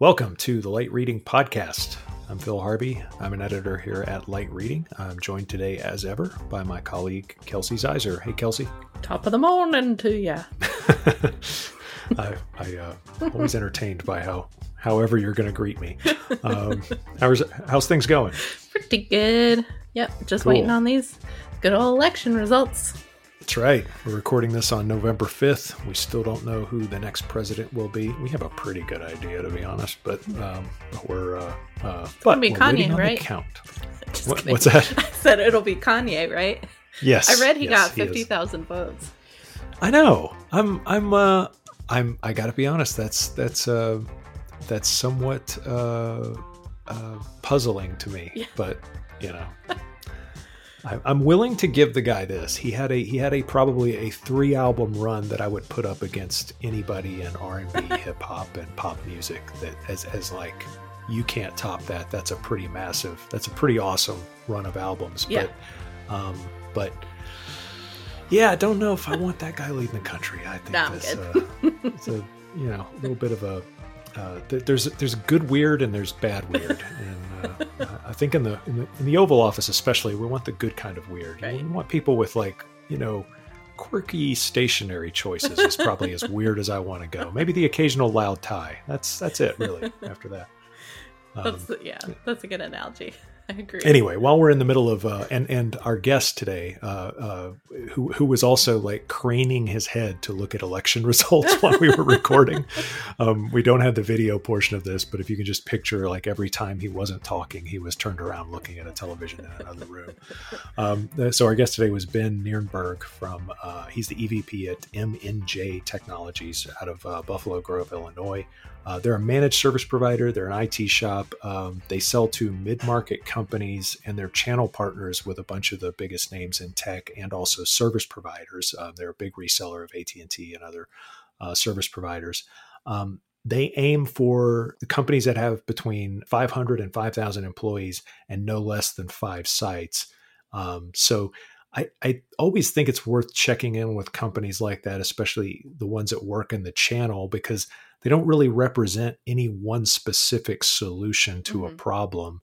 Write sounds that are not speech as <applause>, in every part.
Welcome to the Light Reading Podcast. I'm Phil Harvey. I'm an editor here at Light Reading. I'm joined today, as ever, by my colleague Kelsey Ziser. Hey, Kelsey. Top of the morning to you. <laughs> <laughs> I, I uh, always entertained by how, however, you're going to greet me. Um, how's how's things going? Pretty good. Yep, just cool. waiting on these good old election results. That's right. We're recording this on November 5th. We still don't know who the next president will be. We have a pretty good idea, to be honest, but um, we're. Uh, uh, it's but be Kanye, right? count. <laughs> What, what's that? <laughs> I said it'll be Kanye, right? Yes. I read he yes, got fifty thousand votes. I know. I'm. I'm. Uh, I'm. I got to be honest. That's. That's. Uh, that's somewhat uh, uh, puzzling to me. Yeah. But you know. I'm willing to give the guy this. He had a he had a probably a three album run that I would put up against anybody in R and B, <laughs> hip hop, and pop music. That as as like you can't top that. That's a pretty massive. That's a pretty awesome run of albums. Yeah. But um, but yeah, I don't know if I want that guy leading the country. I think no, that's uh, it's a you know a little bit of a uh, there's there's good weird and there's bad weird, <laughs> and uh, I think in the, in the, in the Oval Office especially, we want the good kind of weird. Right. We want people with like you know quirky stationary choices is probably as weird as I want to go. Maybe the occasional loud tie. That's that's it really. <laughs> After that, um, that's yeah, that's a good analogy. <laughs> I agree. Anyway, while we're in the middle of uh, and and our guest today, uh, uh, who who was also like craning his head to look at election <laughs> results while we were recording. <laughs> Um, we don't have the video portion of this, but if you can just picture, like every time he wasn't talking, he was turned around looking at a television in another room. Um, so our guest today was Ben Nierenberg from uh, he's the EVP at MNJ Technologies out of uh, Buffalo Grove, Illinois. Uh, they're a managed service provider. They're an IT shop. Um, they sell to mid-market companies and they're channel partners with a bunch of the biggest names in tech and also service providers. Uh, they're a big reseller of AT&T and other uh, service providers. Um, they aim for the companies that have between 500 and 5,000 employees and no less than five sites. Um, so I, I always think it's worth checking in with companies like that, especially the ones that work in the channel, because – they don't really represent any one specific solution to mm-hmm. a problem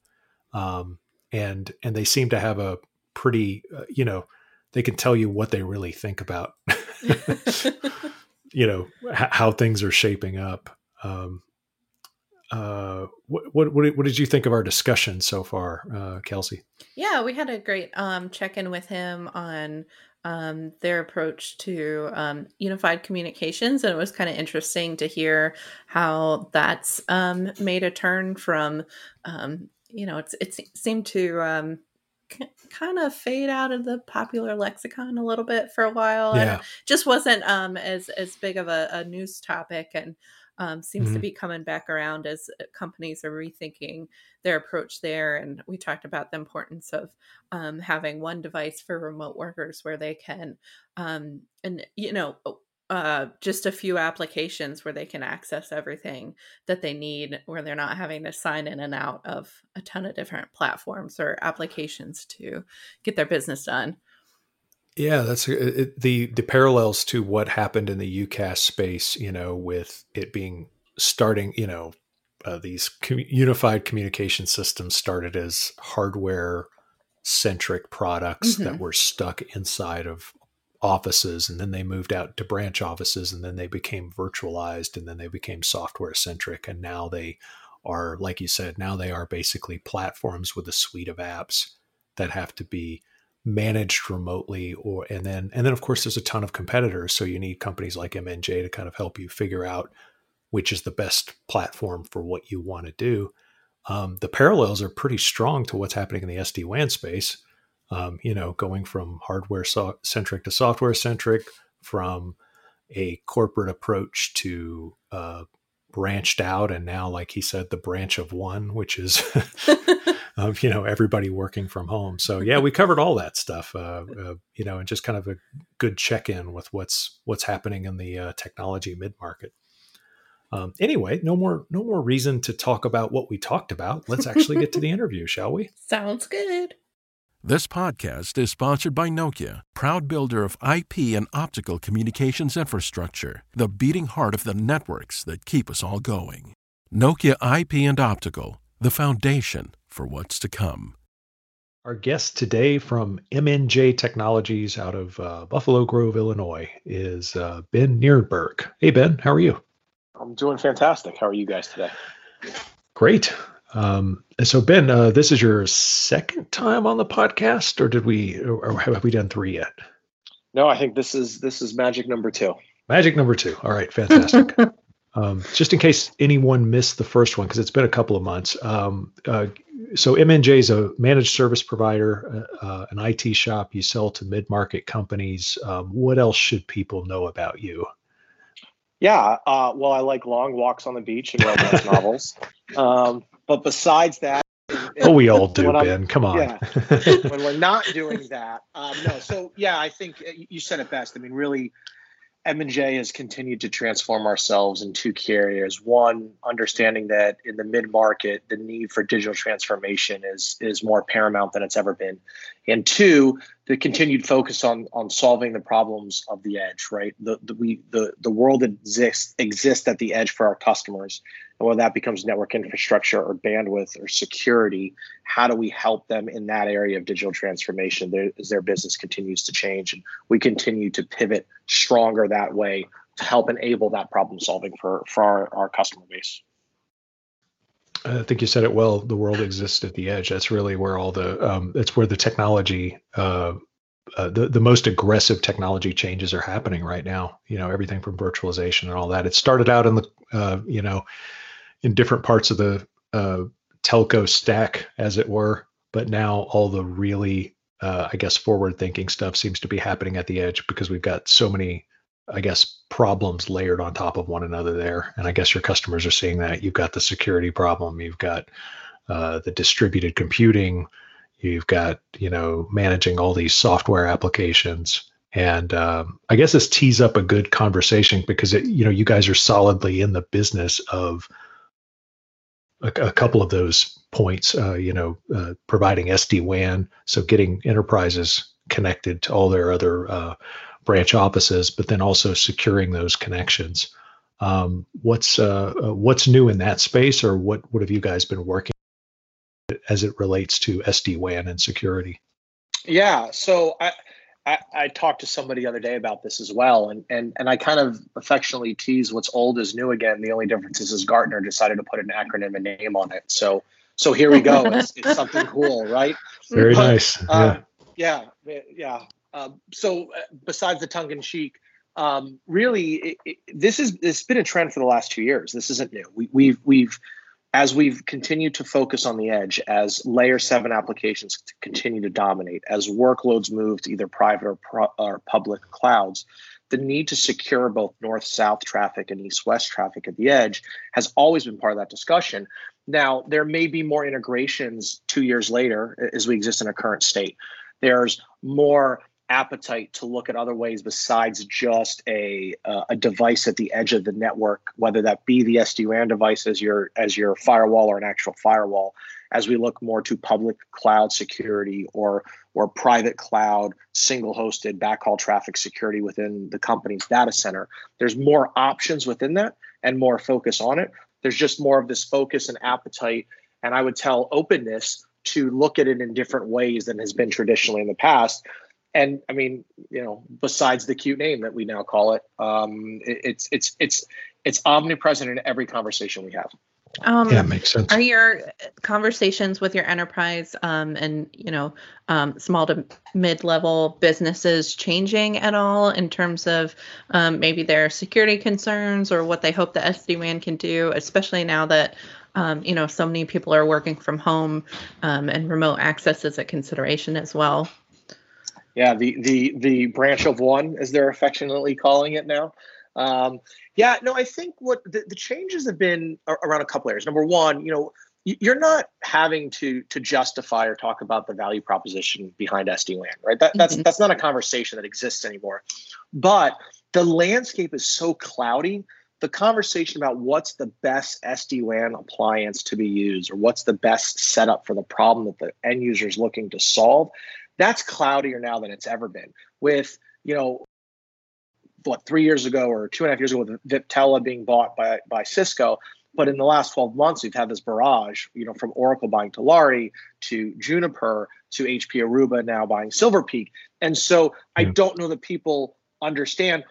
um, and and they seem to have a pretty uh, you know they can tell you what they really think about <laughs> <laughs> you know h- how things are shaping up um, uh, what, what, what did you think of our discussion so far, uh, Kelsey? Yeah, we had a great um, check in with him on um, their approach to um, unified communications, and it was kind of interesting to hear how that's um, made a turn from, um, you know, it's it seemed to um, c- kind of fade out of the popular lexicon a little bit for a while, yeah. and just wasn't um, as as big of a, a news topic, and um, seems mm-hmm. to be coming back around as uh, companies are rethinking their approach there. And we talked about the importance of um, having one device for remote workers where they can, um, and you know, uh, just a few applications where they can access everything that they need, where they're not having to sign in and out of a ton of different platforms or applications to get their business done. Yeah, that's it, the the parallels to what happened in the UCaaS space. You know, with it being starting. You know, uh, these com- unified communication systems started as hardware centric products mm-hmm. that were stuck inside of offices and then they moved out to branch offices and then they became virtualized and then they became software centric and now they are like you said now they are basically platforms with a suite of apps that have to be managed remotely or and then and then of course there's a ton of competitors so you need companies like MNJ to kind of help you figure out which is the best platform for what you want to do. Um, the parallels are pretty strong to what's happening in the SD-WAN space. Um, you know going from hardware so- centric to software centric from a corporate approach to uh, branched out and now like he said the branch of one which is <laughs> <laughs> of you know everybody working from home. So yeah, we covered all that stuff. Uh, uh, you know, and just kind of a good check in with what's what's happening in the uh, technology mid market. Um, anyway, no more no more reason to talk about what we talked about. Let's actually get to the <laughs> interview, shall we? Sounds good. This podcast is sponsored by Nokia, proud builder of IP and optical communications infrastructure, the beating heart of the networks that keep us all going. Nokia IP and Optical, the foundation for what's to come. Our guest today from MNJ Technologies out of uh, Buffalo Grove, Illinois, is uh, Ben Nierenberg. Hey, Ben, how are you? I'm doing fantastic. How are you guys today? Great. Um, so, Ben, uh, this is your second time on the podcast, or did we, or have we done three yet? No, I think this is this is magic number two. Magic number two. All right, fantastic. <laughs> um, just in case anyone missed the first one, because it's been a couple of months. Um, uh, so MNJ is a managed service provider, uh, uh an IT shop. You sell to mid-market companies. Um, what else should people know about you? Yeah, uh, well, I like long walks on the beach and romance <laughs> novels. Um, but besides that, oh, we all <laughs> do, Ben. Come on. Yeah, <laughs> when we're not doing that, um, no. So yeah, I think uh, you said it best. I mean, really, MNJ has continued to transform ourselves in two key areas. One, understanding that in the mid-market, the need for digital transformation is is more paramount than it's ever been. And two, the continued focus on on solving the problems of the edge, right? The the we the the world exists exists at the edge for our customers. And whether that becomes network infrastructure or bandwidth or security, how do we help them in that area of digital transformation their, as their business continues to change? And we continue to pivot stronger that way to help enable that problem solving for, for our, our customer base. I think you said it well. The world exists at the edge. That's really where all the um, that's where the technology, uh, uh, the the most aggressive technology changes are happening right now. You know, everything from virtualization and all that. It started out in the uh, you know in different parts of the uh, telco stack, as it were. But now all the really, uh, I guess, forward-thinking stuff seems to be happening at the edge because we've got so many, I guess, problems layered on top of one another there. And I guess your customers are seeing that. You've got the security problem. You've got uh, the distributed computing. You've got, you know, managing all these software applications. And um, I guess this tees up a good conversation because it, you know, you guys are solidly in the business of a, a couple of those points. Uh, you know, uh, providing SD WAN, so getting enterprises connected to all their other uh, branch offices, but then also securing those connections. Um, what's uh, uh, what's new in that space, or what what have you guys been working as it relates to SD WAN and security? Yeah, so I, I, I, talked to somebody the other day about this as well, and and and I kind of affectionately tease what's old is new again. The only difference is, is Gartner decided to put an acronym and name on it. So so here we go. It's, it's something cool, right? Very but, nice. Um, yeah, yeah, yeah. Um, so uh, besides the tongue in cheek, um, really, it, it, this is it's been a trend for the last two years. This isn't new. We, we've we've as we've continued to focus on the edge, as layer seven applications continue to dominate, as workloads move to either private or, pro- or public clouds, the need to secure both north south traffic and east west traffic at the edge has always been part of that discussion. Now, there may be more integrations two years later as we exist in a current state. There's more appetite to look at other ways besides just a uh, a device at the edge of the network, whether that be the SD-WAN device as your as your firewall or an actual firewall. As we look more to public cloud security or or private cloud single hosted backhaul traffic security within the company's data center, there's more options within that and more focus on it. There's just more of this focus and appetite, and I would tell openness to look at it in different ways than has been traditionally in the past and I mean, you know, besides the cute name that we now call it, um, it it's it's it's it's omnipresent in every conversation we have. Um, yeah, makes sense. Are your conversations with your enterprise um, and you know um, small to mid-level businesses changing at all in terms of um, maybe their security concerns or what they hope the SD WAN can do, especially now that um, you know so many people are working from home um, and remote access is a consideration as well. Yeah, the the the branch of one, as they're affectionately calling it now. Um, yeah, no, I think what the, the changes have been around a couple areas. Number one, you know, you're not having to to justify or talk about the value proposition behind SD-WAN, right? That, that's mm-hmm. that's not a conversation that exists anymore. But the landscape is so cloudy. The conversation about what's the best SD-WAN appliance to be used or what's the best setup for the problem that the end user is looking to solve that's cloudier now than it's ever been. With you know, what three years ago or two and a half years ago with Viptela being bought by by Cisco, But in the last 12 months, we've had this barrage, you know, from Oracle buying Talari to Juniper to HP Aruba now buying Silver Peak. And so. I don't know that people understand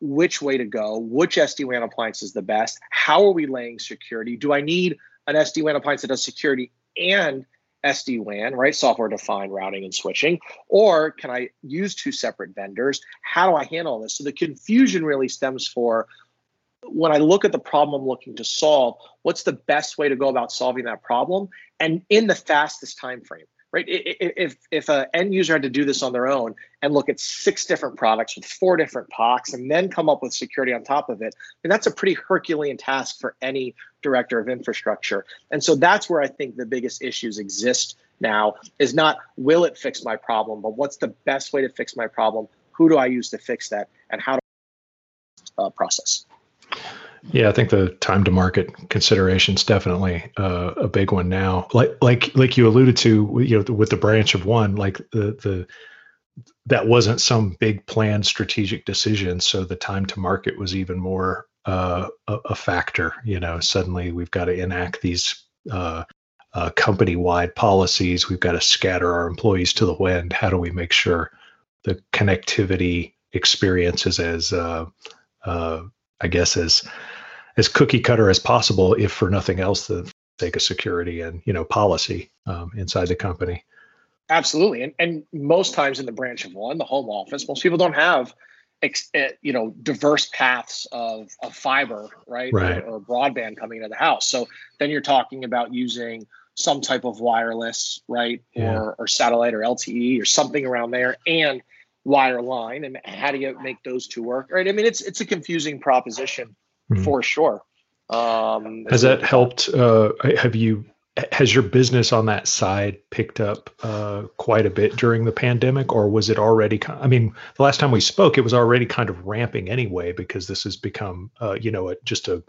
which way to go, which SD-WAN appliance is the best, how are we laying security? Do I need an SD-WAN appliance that does security and SD-WAN, right? Software defined routing and switching. Or can I use two separate vendors? How do I handle this? So the confusion really stems for when I look at the problem I'm looking to solve, what's the best way to go about solving that problem and in the fastest time frame? Right? If if an end user had to do this on their own and look at six different products with four different POCs and then come up with security on top of it, I mean, that's a pretty Herculean task for any director of infrastructure. And so that's where I think the biggest issues exist now is not will it fix my problem, but what's the best way to fix my problem? Who do I use to fix that, and how do I uh, process? Yeah, I think the time to market consideration is definitely uh, a big one now. Like like like you alluded to, you know, with the branch of one, like the the that wasn't some big planned strategic decision. So the time to market was even more uh, a, a, factor. You know, suddenly we've got to enact these uh, uh, company-wide policies. We've got to scatter our employees to the wind. How do we make sure the connectivity experience is as uh, uh, I guess as as cookie cutter as possible, if for nothing else, the sake of security and you know policy um, inside the company. Absolutely, and and most times in the branch of one, the home office, most people don't have ex, eh, you know diverse paths of, of fiber right, right. Or, or, broadband coming into the house so then you're talking about using some type of wireless right yeah. or, or satellite or lte or something around there and wire line and how do you make those two work right i mean it's it's a confusing proposition mm-hmm. for sure. Um, has that helped uh, have you has your business on that side picked up uh, quite a bit during the pandemic or was it already i mean the last time we spoke it was already kind of ramping anyway because this has become uh, you know a, just a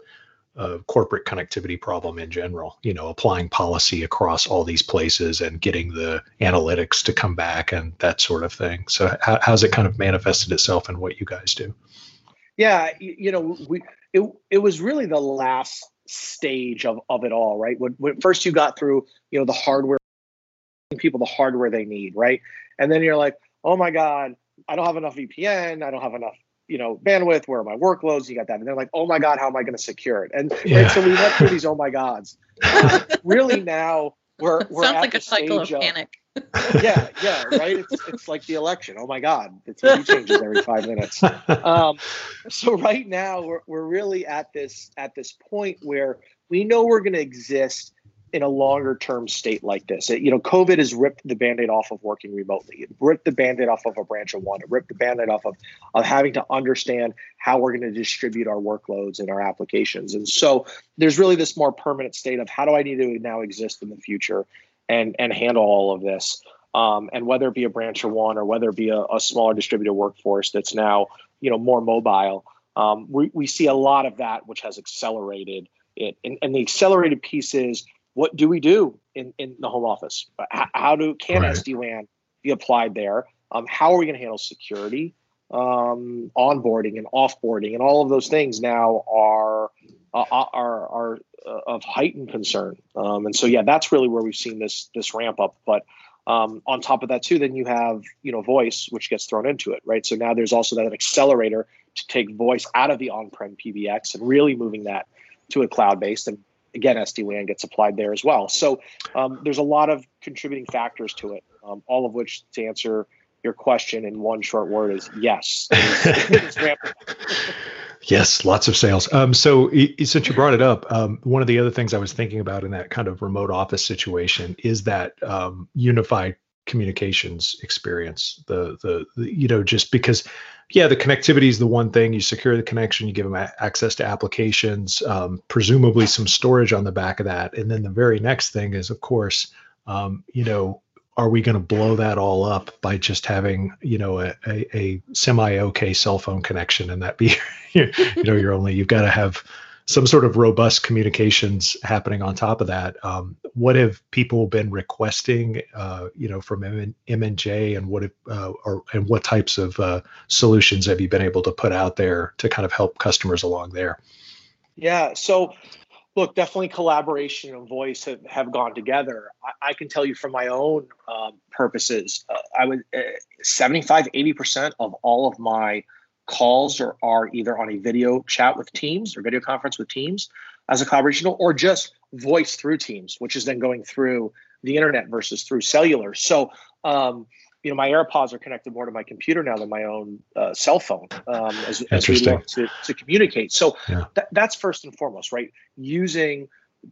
a corporate connectivity problem in general you know applying policy across all these places and getting the analytics to come back and that sort of thing. So how, how's it kind of manifested itself in what you guys do? Yeah you know we it, it was really the last stage of, of it all right when, when first you got through you know the hardware people the hardware they need right and then you're like oh my god i don't have enough vpn i don't have enough you know, bandwidth, where are my workloads? You got that. And they're like, oh my God, how am I going to secure it? And, yeah. and, so we went through these oh my gods. Uh, <laughs> really now we're, we're sounds like a cycle of, of panic. Yeah, yeah, <laughs> right. It's it's like the election. Oh my God, the TV changes every five minutes. Um, so right now we're we're really at this at this point where we know we're going to exist in a longer term state like this. It, you know, COVID has ripped the band-aid off of working remotely. It ripped the band-aid off of a branch of one. It ripped the band-aid off of, of having to understand how we're going to distribute our workloads and our applications. And so there's really this more permanent state of how do I need to now exist in the future and and handle all of this. Um, and whether it be a branch or one or whether it be a, a smaller distributed workforce that's now, you know, more mobile, um, we, we see a lot of that which has accelerated it. And, and the accelerated piece is what do we do in, in the home office? How, how do can right. SD-WAN be applied there? Um, how are we going to handle security, um, onboarding, and offboarding, and all of those things now are uh, are are uh, of heightened concern. Um, and so, yeah, that's really where we've seen this this ramp up. But um, on top of that, too, then you have you know voice, which gets thrown into it, right? So now there's also that accelerator to take voice out of the on-prem PBX and really moving that to a cloud-based and again, SD-WAN gets applied there as well. So um, there's a lot of contributing factors to it, um, all of which to answer your question in one short word is yes. <laughs> <laughs> yes, lots of sales. Um, so since you brought it up, um, one of the other things I was thinking about in that kind of remote office situation is that um, unified communications experience. The, the, the you know just because yeah, the connectivity is the one thing. You secure the connection, you give them a- access to applications, um, presumably some storage on the back of that. And then the very next thing is, of course, um, you know, are we going to blow that all up by just having, you know, a, a, a semi okay cell phone connection and that be, <laughs> you know, you're only, you've got to have some sort of robust communications happening on top of that. Um, what have people been requesting, uh, you know, from M- MNJ, and what have, uh, or and what types of uh, solutions have you been able to put out there to kind of help customers along there? Yeah, so look, definitely collaboration and voice have, have gone together. I, I can tell you from my own um, purposes, uh, I would uh, 75, 80% of all of my calls are, are either on a video chat with Teams or video conference with Teams as a collaboration or just voice through Teams, which is then going through the internet versus through cellular. So, um, you know, my AirPods are connected more to my computer now than my own uh, cell phone um, as, as we look to, to communicate. So yeah. th- that's first and foremost, right? Using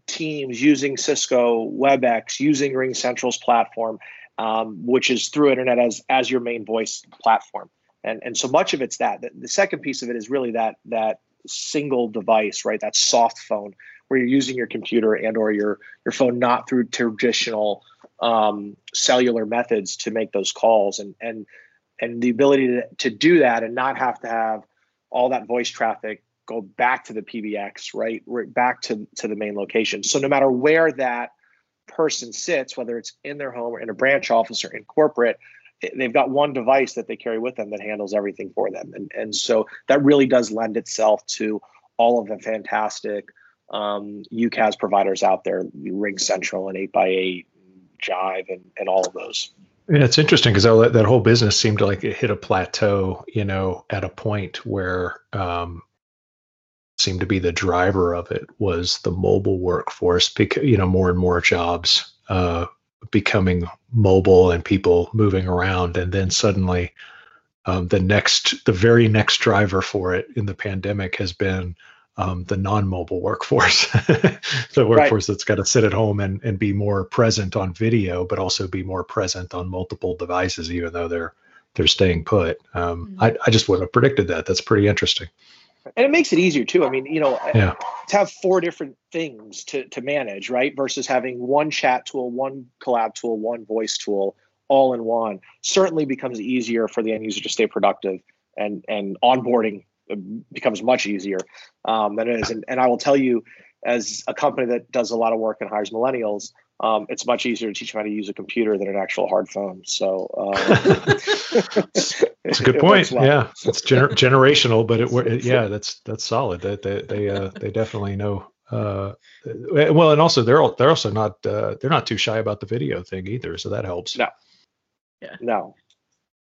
Teams, using Cisco WebEx, using RingCentral's platform, um, which is through internet as as your main voice platform. And and so much of it's that. The, the second piece of it is really that that single device, right? That soft phone where you're using your computer and or your your phone not through traditional um, cellular methods to make those calls and and and the ability to, to do that and not have to have all that voice traffic go back to the PBX, right? Right back to, to the main location. So no matter where that person sits, whether it's in their home or in a branch office or in corporate, they've got one device that they carry with them that handles everything for them. And, and so that really does lend itself to all of the fantastic um, UCaaS providers out there, RingCentral and 8x8 jive and, and all of those. Yeah, it's interesting because that, that whole business seemed to like it hit a plateau, you know, at a point where um, seemed to be the driver of it was the mobile workforce because you know more and more jobs uh, becoming mobile and people moving around, and then suddenly um, the next, the very next driver for it in the pandemic has been um, the non-mobile workforce, <laughs> the workforce right. that's got to sit at home and, and be more present on video, but also be more present on multiple devices, even though they're they're staying put. Um, mm-hmm. I, I just wouldn't have predicted that. That's pretty interesting. And it makes it easier too. I mean, you know, yeah. to have four different things to, to manage, right? Versus having one chat tool, one collab tool, one voice tool, all in one, certainly becomes easier for the end user to stay productive and and onboarding becomes much easier um, than it is. And, and I will tell you, as a company that does a lot of work and hires millennials, um, it's much easier to teach them how to use a computer than an actual hard phone. So um, <laughs> that's a good <laughs> point. Well. Yeah, it's gener- <laughs> generational, but it, it, yeah, that's that's solid. That they they uh, they definitely know. Uh, well, and also they're they're also not uh, they're not too shy about the video thing either, so that helps. No, yeah, no.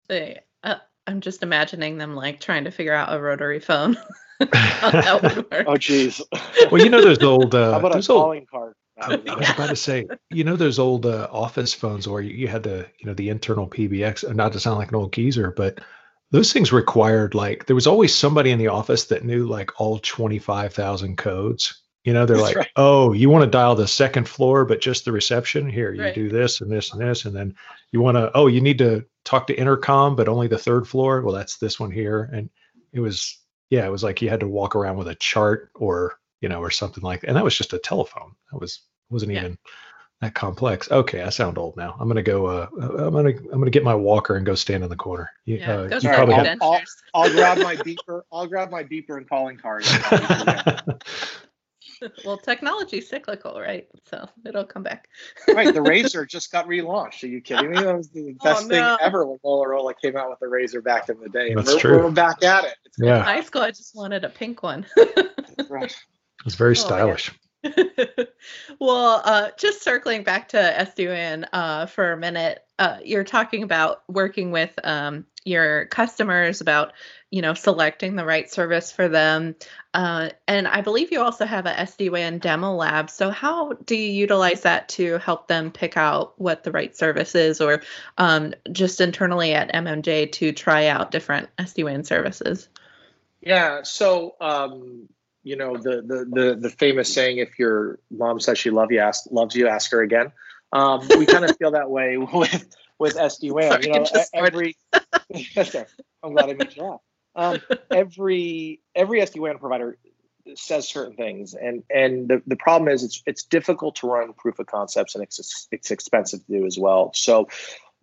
They uh, I'm just imagining them like trying to figure out a rotary phone. <laughs> <laughs> oh, geez. Well, you know those old. Uh, How about a calling old, card? I was about to say, you know, those old uh, office phones where you, you, had the, you know, the internal PBX. Not to sound like an old geezer, but those things required like there was always somebody in the office that knew like all twenty five thousand codes. You know, they're That's like, right. oh, you want to dial the second floor, but just the reception. Here, you right. do this and this and this, and then you want to. Oh, you need to talk to intercom, but only the third floor. Well, that's this one here. And it was, yeah, it was like you had to walk around with a chart or, you know, or something like that. And that was just a telephone. That was, wasn't yeah. even that complex. Okay. I sound old now. I'm going to go, uh, I'm going to, I'm going to get my walker and go stand in the corner. You, yeah, uh, you probably have, I'll, I'll, I'll, grab my beeper. I'll grab my beeper and calling card. <laughs> <laughs> well, technology's cyclical, right? So it'll come back. right. The <laughs> Razr just got relaunched. Are you kidding me? That was the <laughs> oh, best oh, no. thing ever when Motorola came out with the Razr back in the day. That's we're, true. We're back at it. It's yeah. high school, I just wanted a pink one. right. It's very oh, stylish. well, uh, just circling back to SD-WAN uh, for a minute, uh, you're talking about working with um, your customers about you know selecting the right service for them. Uh, and i believe you also have a sd-wan demo lab. So how do you utilize that to help them pick out what the right service is or um, just internally at MNJ to try out different sd-wan services? Yeah so um, you know the, the the the famous saying if your mom says she love you ask loves you ask her again. Um, we kind of feel that way <laughs> with with SD WAN. You know, every <laughs> I'm glad I mentioned that. Um, <laughs> every every SD WAN provider says certain things, and and the, the problem is it's it's difficult to run proof of concepts, and it's it's expensive to do as well. So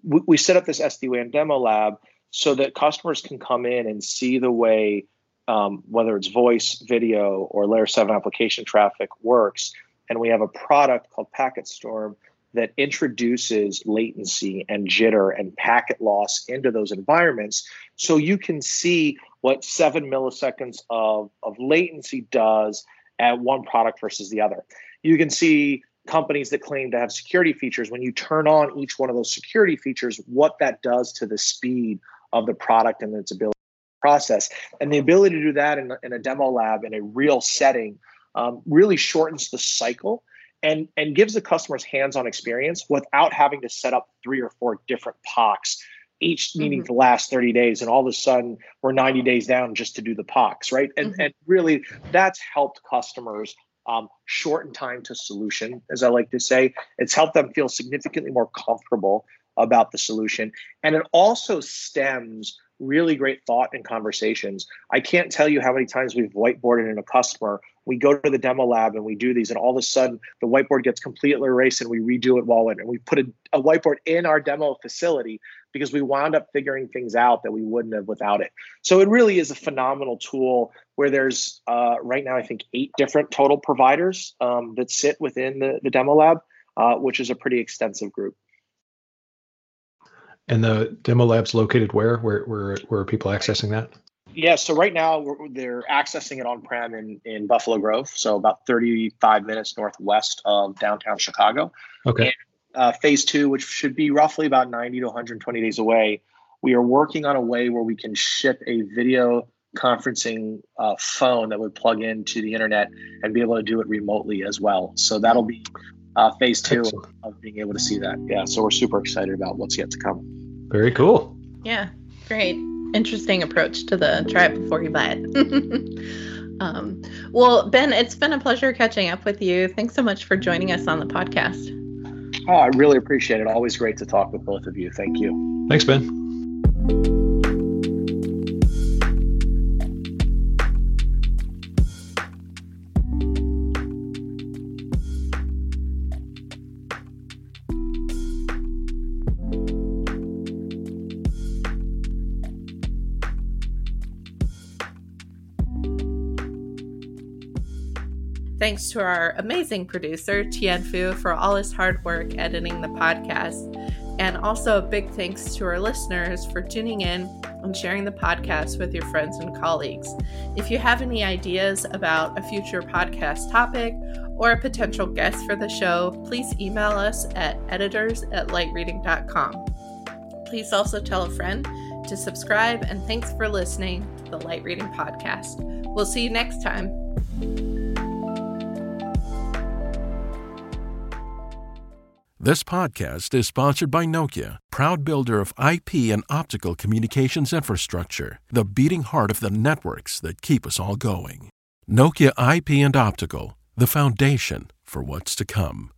we, we set up this SD WAN demo lab so that customers can come in and see the way um, whether it's voice, video, or layer seven application traffic works. And we have a product called Packet Storm that introduces latency and jitter and packet loss into those environments. So you can see what seven milliseconds of, of latency does at one product versus the other. You can see companies that claim to have security features. When you turn on each one of those security features, what that does to the speed of the product and its ability to process. And the ability to do that in, in a demo lab in a real setting um, really shortens the cycle and, and gives the customers hands-on experience without having to set up three or four different POCs each needing mm-hmm. to last 30 days and all of a sudden we're 90 days down just to do the POCs, right? And mm-hmm. and really that's helped customers um, shorten time to solution, as I like to say. It's helped them feel significantly more comfortable about the solution. And it also stems really great thought and conversations. I can't tell you how many times we've whiteboarded in a customer. We go to the demo lab and we do these, and all of a sudden the whiteboard gets completely erased and we redo it while in. And we put a, a whiteboard in our demo facility because we wound up figuring things out that we wouldn't have without it. So it really is a phenomenal tool where there's uh, right now, I think, eight different total providers um, that sit within the, the demo lab, uh, which is a pretty extensive group. And the demo lab's located where? Where where where are people accessing that? Yeah, so right now they're accessing it on prem in, in Buffalo Grove, so about 35 minutes northwest of downtown Chicago. Okay. And, uh, phase two, which should be roughly about 90 to 120 days away, we are working on a way where we can ship a video conferencing uh, phone that would plug into the internet and be able to do it remotely as well. So that'll be uh, phase two Excellent. of being able to see that. Yeah, so we're super excited about what's yet to come. Very cool. Yeah, great. Interesting approach to the try it before you buy it. <laughs> um, well, Ben, it's been a pleasure catching up with you. Thanks so much for joining us on the podcast. Oh, I really appreciate it. Always great to talk with both of you. Thank you. Thanks, Ben. Thanks to our amazing producer, Tian Fu, for all his hard work editing the podcast. And also a big thanks to our listeners for tuning in and sharing the podcast with your friends and colleagues. If you have any ideas about a future podcast topic or a potential guest for the show, please email us at editors at lightreading.com. Please also tell a friend to subscribe, and thanks for listening to the Light Reading Podcast. We'll see you next time. This podcast is sponsored by Nokia, proud builder of IP and optical communications infrastructure, the beating heart of the networks that keep us all going. Nokia IP and Optical, the foundation for what's to come.